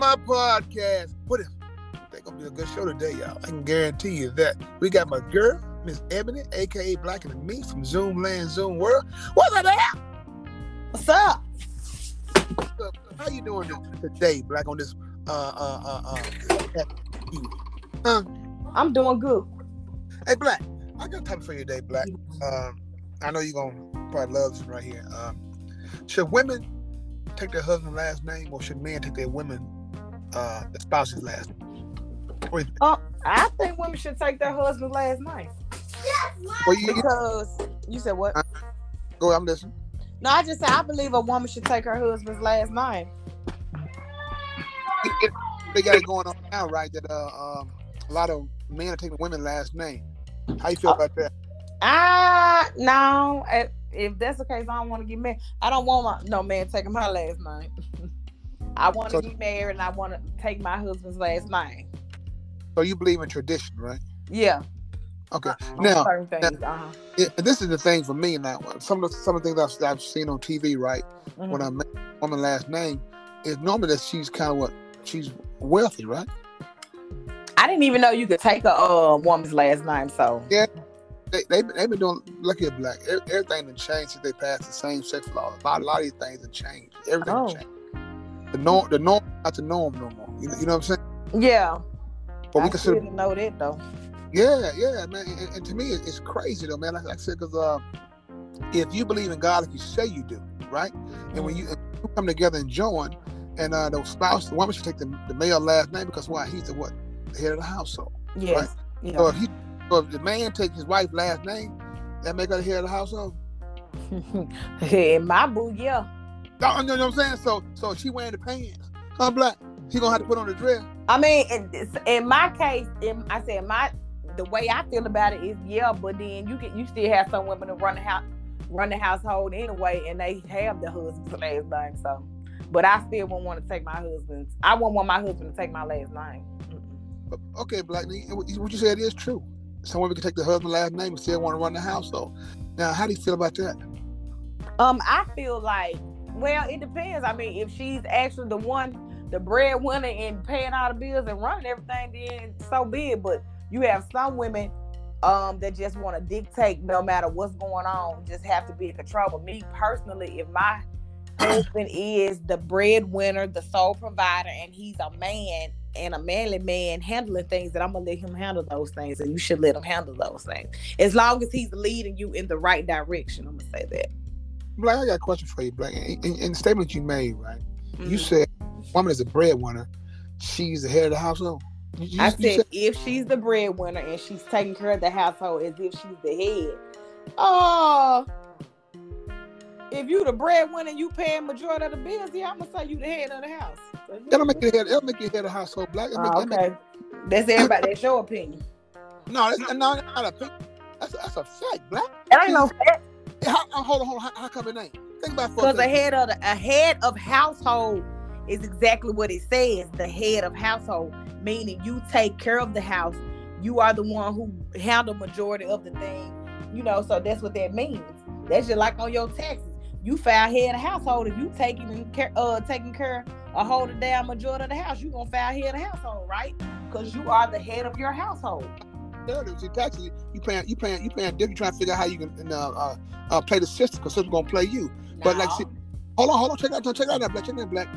my podcast. What if they gonna be a good show today, y'all? I can guarantee you that. We got my girl, Miss Ebony, aka Black and Me from Zoom Land, Zoom World. What's up, there? What's up? How you doing today, Black, on this uh uh uh uh huh? I'm doing good. Hey Black, I got time for you today, Black. Um I know you're gonna probably love this right here. Um should women take their husband's last name or should men take their women uh the spouse's last name? Uh, I think women should take their husband's last name. Well, you, Because you said what? Uh, go, I'm listening. No, I just said I believe a woman should take her husband's last name. It- it- they got it going on now, right? That uh, um, a lot of men are taking women's last name. How you feel Uh, about that? Ah, no. If, if that's the case, I don't want to get married. I don't want my no man taking my last name. I want to So- get married and I want to take my husband's last name. So you believe in tradition, right? Yeah. Okay. on Now, things. Uh-huh. Yeah, and this is the thing for me now. Some of the some of the things I've, I've seen on TV, right? Mhm. When I make a woman last name, is normally that she's kind of what she's wealthy, right? I didn't even know you could take a uh, woman's last name. So They they they've been doing look at black. Everything has changed since they passed the same sex law. A lot, a lot of these things have changed. Everything Oh. changed. The norm the norm not the norm no more. You, know- you know what I'm saying? yeah, But I we still consider didn't know that though. Yeah, yeah, man. And, and to me, it's crazy though, man. Like, like I said, because uh, if you believe in God, like you say you do, right? And when you, you come together and join, and uh, the spouse, the woman should take the, the male last name because why? He's the what? The head of the household. Yes. Yeah. So if he, so if the man takes his wife's last name, that make her the head of the household. In my boo, yeah. You know what I'm saying? So, so she wearing the pants, I'm black? She gonna have to put on the dress. I mean, in, my case, in, I said my the way I feel about it is yeah, but then you get you still have some women that run the house, run the household anyway, and they have the husband's last name. So, but I still won't want to take my husband's. I won't want my husband to take my last name. Okay, black. What what you said is true. Some women can take the husband's last name and still want to run the household. Now, how do you feel about that? Um, I feel like well, it depends. I mean, if she's actually the one, the breadwinner and paying all the bills and running everything, then so be it. But you have some women um that just want to dictate no matter what's going on, just have to be in control. But me personally, if my husband is the breadwinner, the sole provider, and he's a man and a manly man handling things, that I'm gonna let him handle those things, and you should let him handle those things as long as he's leading you in the right direction. I'm gonna say that. Black, I got a question for you, Black. In, in, in the statement you made, right? You Mhm. said woman is a breadwinner. She's the head of the household. You, you- I you said, if she's the breadwinner and she's taking care of the household as if she's the head. Oh, if you the breadwinner you paying majority of the bills, yeah, I'm gonna say you the head of the house. That'll make you head. That'll make you head of the household, Black. That'll make, Oh, that'll make- okay, that's everybody. That's your opinion. no, that's not, no, that's not a opinion. That's a, that's a fact, Black. That ain't no fact. How, uh, hold on, hold on. How, how come it ain't? Think about Because a head of the, a head of household is exactly what it says. The head of household, meaning you take care of the house. You are the one who handle majority of the thing. You know, so that's what that means. That's just like on your taxes. You file head of household. If you taking care, uh, taking care or holding down majority of the house, you gonna file head of household, right? Because you are the head of your household. Yeah, see, taxes, you paying, you paying, you paying different. Trying to figure out how you can uh, uh, uh, play the system because system gonna play you. But like, see, hold on, hold on, check out, check out that black, check out that black.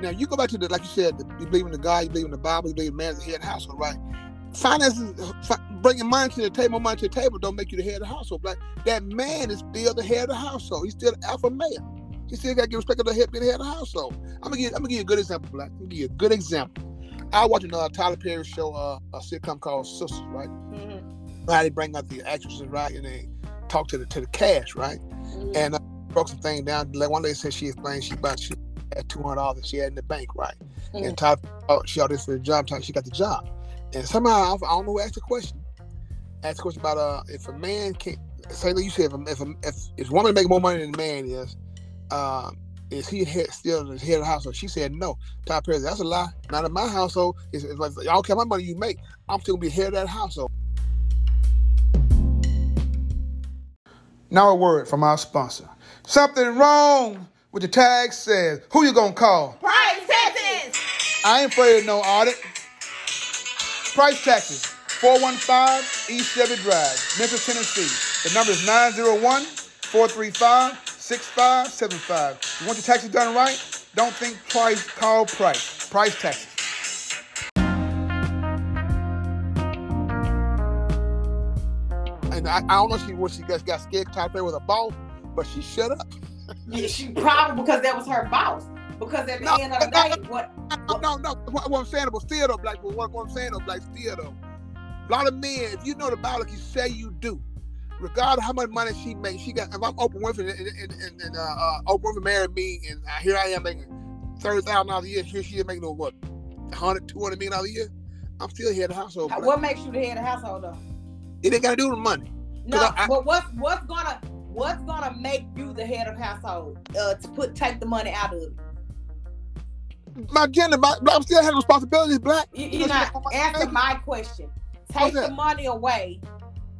Now you go back to the like you said, the, you believe in the God, you believe in the Bible, you believe in man's the head of the household, right? Finances, fi- bringing money to the table, money to the table, don't make you the head of the household. Black, that man is still the head of the household. He's still the alpha male. He still got to give respect to the head, being the head of the household. I'm gonna give, I'm gonna give you a good example, Black. I'm gonna give you a good example. I watched another Tyler Perry show, uh, a sitcom called Sistas, right? mhm, How they bring out the actresses, right, and they talk to the to the cast, right? mhm. and uh, broke some things down. Like one lady said she explained she about she had two hundred dollars she had in the bank, right? Mhm. And Tyler, oh, she all this for the job. Time she got the job, and somehow I don't know who asked the question. Asked the question about uh if a man can say that you said if a, if a, if if a woman make more money than a man is, um. Is he head, still head of the household? She said no. Todd Perry, that's a lie. Not in my household. It's, it's like, I don't care how much money you make. I'm still gonna be head of that household. Now a word from our sponsor. Something wrong with the tag says, who you gonna call? Price Taxes. I ain't afraid of no audit. Price taxes, 415 East Chevy Drive, Memphis, Tennessee. The number is 901 435 6575. You want your taxes done right? Don't think price, call price. Price taxes. And I, I don't know if she what she got, got scared to play with a boss, but she shut up. Yeah, she probably because that was her boss. Because at the No, end of the no, day, what No, no, no. What, what I'm saying about still though, like what, what I'm saying though, like still though. A lot of men, if you know the Bible, like you say you do, regardless of how much money she makes, she got. If I'm Oprah Winfrey and, and, and, and uh, uh, Oprah Winfrey married me, and uh, here I am making thirty thousand dollars a year. Here she is making over what, 100, 200 million dollars a year. I'm still here at the household. black. what makes you the head of the household though? It ain't got to do with money. No, I- but what's what's gonna what's gonna make you the head of household? Uh, to put take the money out of it. My gender, my, I'm still having responsibilities, black. You, know, not answering my question. Take the money away,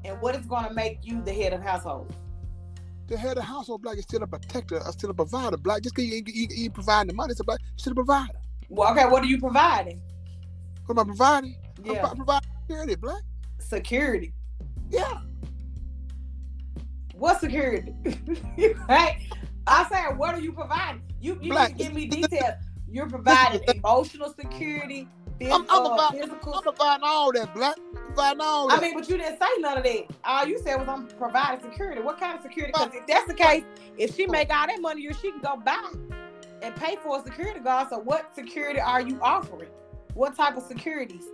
and what is gonna make you the head of household? The head of household, black, is still a protector, uh, still a provider, black. Just because you, you, you ain't providing the money, it's a black, you're still a provider. Well, okay, what are you providing? What am I providing? I'm Yeah, pro- providing security, black. security. Yeah. What security? right? I said, what are you providing? You, you Black. need to give me details. You're providing emotional security, phys- I'm- I'm about- physical. I'm providing all that, black. I'm all. I mean, but you didn't say none of that. All you said was I'm providing security. What kind of security? Because if that's the case, if she make all that money, she can go buy and pay for a security guard. So what security are you offering? What type of securities?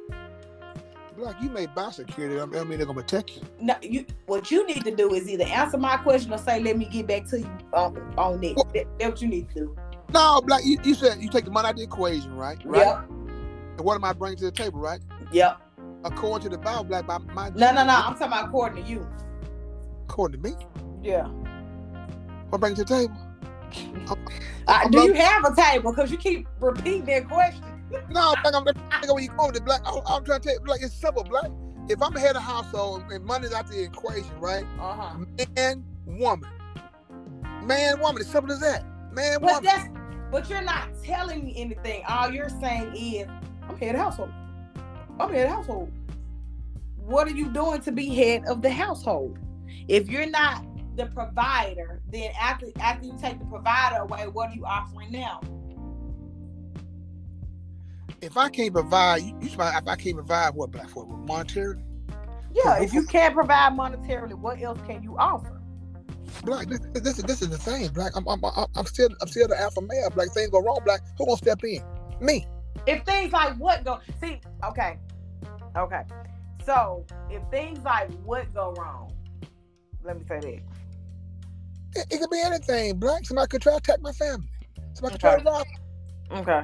black, you may buy security. I mean, they're gonna protect you. No, you. What you need to do is either answer my question or say, "Let me get back to you um, on on it." That, that's what you need to do. No, black, you, you said you take the money out of the equation, right? Right. Yep. And what am I bringing to the table, right? Yep. According to the Bible, black, my, my No, no, no. I'm talking about according to you. According to me, Yeah. what bring to the table? Uh, I'm do not- you have a table? Because you keep repeating that question. No, I'm thinking where you going with black. I'm, I'm trying to tell you, black, it's simple, black. If I'm a head of household and money's out the equation, right? Uh huh. Man, woman. Man, woman. As simple as that. Man, But woman. that's but you're not telling me anything. All you're saying is I'm head of household. I'm head of household. What are you doing to be head of the household? If you're not the provider, then after after you take the provider away, what are you offering now? If I can't provide, you, you if I can't provide what, black, for monetary? Yeah, if you can't provide monetarily, what else can you offer? Black, this, this, is this is the thing, black. I'm, I'm, I'm, I'm still I'm still the alpha male. Black, things go wrong, black. Who gonna step in? Me. If things like what go see, okay, okay. So if things like what go wrong, let me say that. It, it could be anything, black. Somebody could try to attack my family. Somebody could try Okay. to rob. Okay.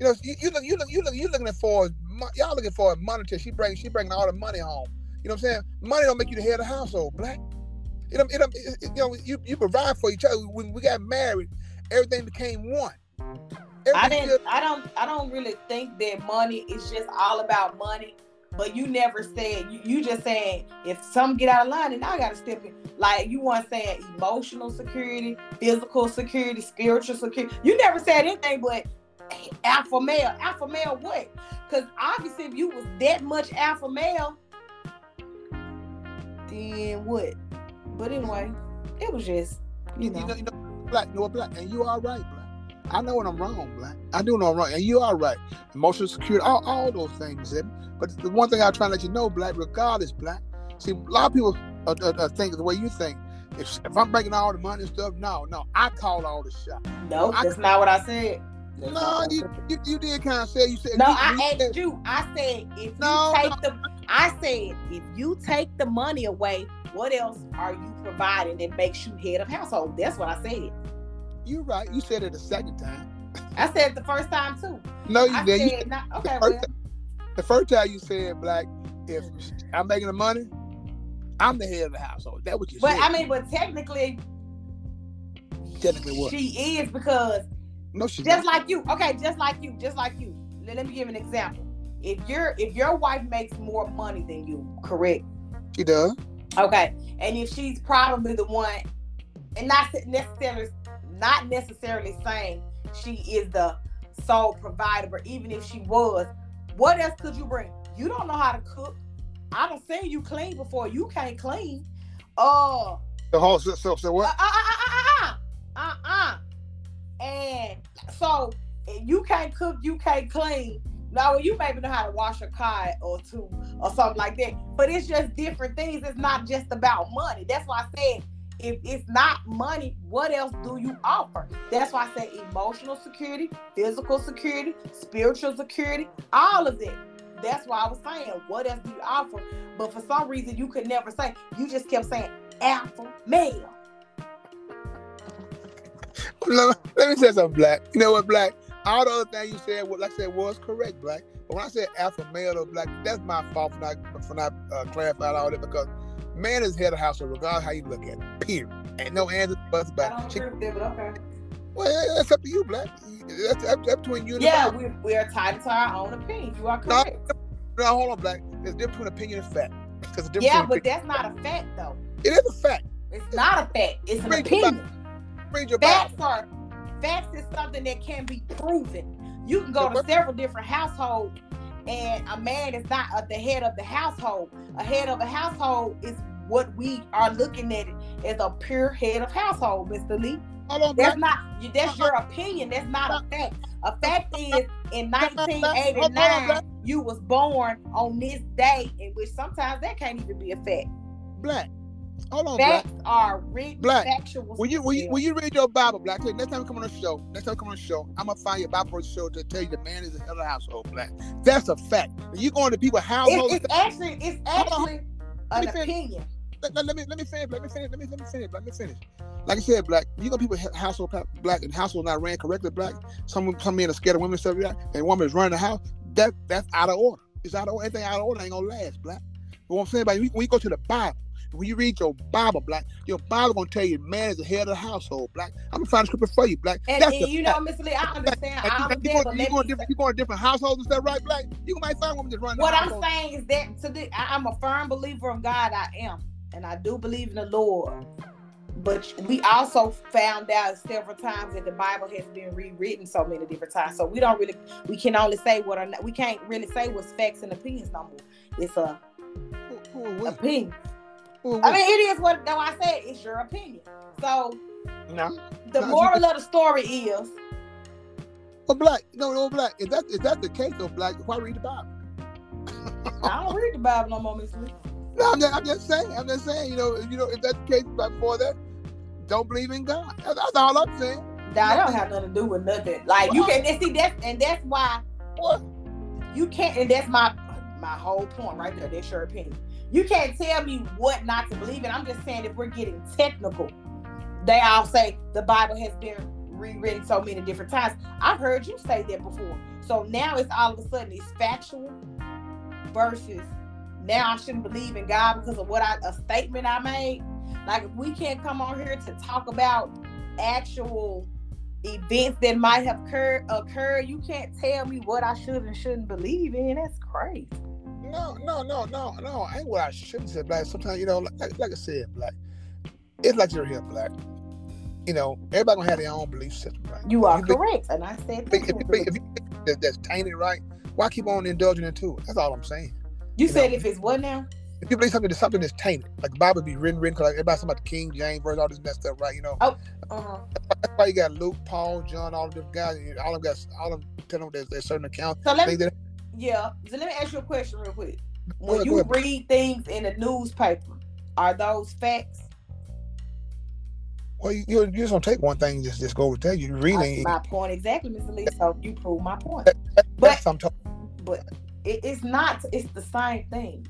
You know, you, you look, you look, you look, you looking for y'all looking for a monetary. She bring, she bringing all the money home. You know what I'm saying? Money don't make you the head of the household, black. It it, it- you know, you, you provide for each other. When we got married, everything became one. I didn't. I don't. I don't really think that money is just all about money. But you never said. You, you just saying if some get out of line, then I gotta step in. Like you weren't saying emotional security, physical security, spiritual security. You never said anything but alpha male. Alpha male what? Because obviously, if you was that much alpha male, then what? But anyway, it was just you You know. know, you know, black, you know black, and you are right, black. I know when I'm wrong, black. I do know I'm wrong, and you are right. Emotional security, all, all those things. But the one thing I try to let you know, black, regardless, black. See, a lot of people uh, uh, uh, think the way you think. If, if I'm making all the money and stuff, no, no, I call all the shots. No, I- that's not what I said. That's No, you, you, you did kind of say you said No, you, I asked you. I said if No, you take the I said if you take the money away, what else are you providing that makes you head of household? That's what I said. You're right. You said it the second time. I said it the first time too. No, you I did. You said said- not, okay, first well, the first time you said, black, if I'm making the money, I'm the head of the household. That what you but said. I mean, but technically technically what? she is because No, she just don't. like you. Okay, just like you, just like you. Let, let me give an example. If your if your wife makes more money than you, correct? She does. Okay, and if she's probably the one, and not necessarily, not necessarily saying she is the sole provider, but even if she was, what else could you bring? You don't know how to cook. I don't say you clean before. You can't clean. Uh The so, so uh what? uh uh uh uh uh. And so you can't cook, you can't clean. Now you maybe know how to wash a car or two or something like that. But it's just different things. It's not just about money. That's why I said if it's not money, what else do you offer? That's why I say emotional security, physical security, spiritual security, all of it. That's why I was saying, what else do you offer? But for some reason, you could never say. You just kept saying alpha male. let, me say something, Black. You know what, Black? All the other things you said, what like I said, was correct, Black. But when I said alpha male or Black, that's my fault for not for not uh, clarifying all that because man is head of household, regardless how you look at it. Period. Ain't no answer buts about it. She- agree that, but okay. Well, that's up to you, Black. That's up, up between you and Yeah, we, we're tied to our own opinion. You are No, correct. No, hold on, Black. There's a difference between opinion and fact. There's a Yeah, but that's not a fact, though. it is a fact. It's not a fact. It's an opinion. Read your Bible. Facts are facts is something that can be proven. You can go to several different households, and a man is not at the head of the household. A head of a household is what we are looking at it as a pure head of household, Mr. Lee. Hold on, Black. That's not that's your opinion. That's not a fact. A fact is in 1989 you was born on this day, in which sometimes that can't even be a fact. Black. Hold on, Black. Are written Black. factual. When you when you, when you read your Bible, Black, next time you come on the show, next time you come on the show, I'm gonna find your Bible show to tell you the man is the head of the household, Black. That's a fact. You go into people's households, It's, it's actually it's actually Let an opinion. let, let- let me let me finish, let me finish, let me let me finish, let me finish. Like I said, Black, you go people household Black and household not ran correctly, Black. Someone come in and scared of women stuff like that, and woman is running the house. That that's out of order. It's out of order. Anything out of order ain't gonna last, Black. But what I'm saying you, when you go to the Bible, when you read your Bible, Black, your Bible gonna tell you man is the head of the household, Black. I'm gonna find a scripture for you, Black. And, and you fact. know, Miss Lee, I understand. And I you, you, understand, go, but you, let go in different, you go in different households and stuff, right, Black? You might find women just running the what I'm household. saying is that to the, I, I'm a firm believer of God. I am, and I do believe in the Lord. But we also found out several times that the Bible has been rewritten so many different times. So we don't really, we can only say what are not, we can't really say what's facts and opinions no more. It's a Who- who opinion. I mean, it is what though I said. It's your opinion. So no. the moral of the story is Well, Black, no, no, Black. If that if that's the case, though, Black, why read the Bible? I don't read the Bible no more, Miss Lee. No, I'm just, I'm just saying. I'm just saying. You know, if you know, if that's the case, before that, don't believe in God. That's, that's all I'm saying. That don't have nothing to do with nothing. Like you can and see that's and that's why What? you can't and that's my my whole point right there. That's your opinion. You can't tell me what not to believe in. I'm just saying if we're getting technical, they all say the Bible has been rewritten so many different times. I've heard you say that before. So now it's all of a sudden it's factual versus now I shouldn't believe in God because of what I a statement I made. Like if we can't come on here to talk about actual events that might have occurred occurred, you can't tell me what I should and shouldn't believe in. That's crazy. No, no, no, no, no. I ain't what I shouldn't say, Black. Sometimes, you know, like, like I said, Black. It's like you're here, Black. You know, everybody gonna have their own belief system, right? You are you correct, and I said If think- if you think that, that's tainted, right? Why keep on indulging into it? That's all I'm saying. You you said know. if it's what now? If you believe something that's something that's tainted, like the Bible be written, written, cause like everybody talking about the King James verse, all this and up, right? You know, oh, Uh-huh. that's why you got Luke, Paul, John, all of them guys, all of them got all of them tell them there's, there's certain accounts. So let me yeah. So let me ask you a question real quick. When ahead, you read things in the newspaper, are those facts? well, you, you just don't take one thing and just just go over there. You're reading, my point exactly, Mr. Lee. So you prove my point. that's But something. but it, it's not. It's the same thing.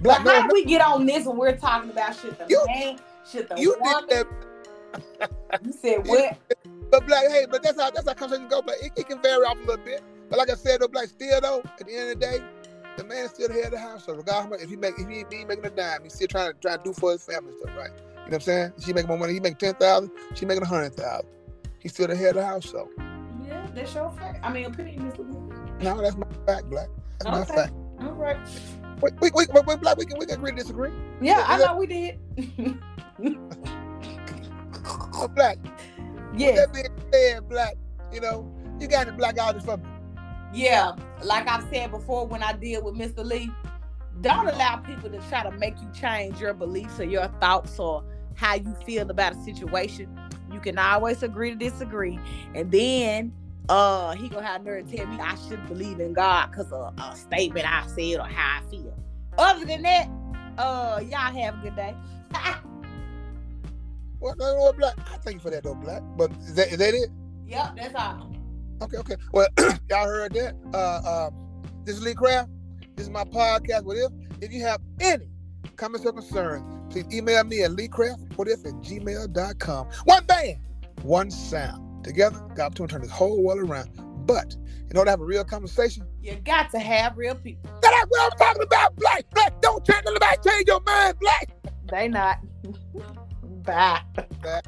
Black, But how do we get on this when we're talking about shit the You- man, shit the you woman? did that, You said what? but black, hey, but that's how that's how conversation go. But it, it can vary off a little bit. But like I said, though, black, still though, at the end of the day, the man is still the head of the house. So regardless, if he make if he, he ain't making a dime, he's still trying to try to do for his family stuff, right? You know what I'm saying? She making more money. He making ten thousand. She making a hundred thousand. He's still the head of the house. So Yeah, that's your fact. I mean, opinion, Mr. Lee. no, that's my fact, black. That's my fact. All right. We, we, we, we, black, we can we can agree to disagree. Yeah, I know we did. Black, yeah. That being said, black, you know, You got any black artists for me? Yeah, like I've said before when I did with Mr. Lee, don't allow people to try to make you change your beliefs or your thoughts or how you feel about a situation. You can always agree to disagree. And then uh he gonna have nerve tell me I should believe in God because of a statement I said or how I feel. Other than that, uh y'all have a good day. What no, no, black? I thank you for that though, black. But is that is that it? yep, that's all. Okay, okay. Well, y'all heard that. Uh, uh, this is Lee Craft. This is my podcast. What if? If you have any comments or concerns, please email me at leecraft, what if at gmail.com. One band, one sound. Together, God to turn this whole world around. But in order to have a real conversation, You got to have real people. that's what I'm talking about, black. Black, don't change, nobody change your mind, black. They not. Bye. Black.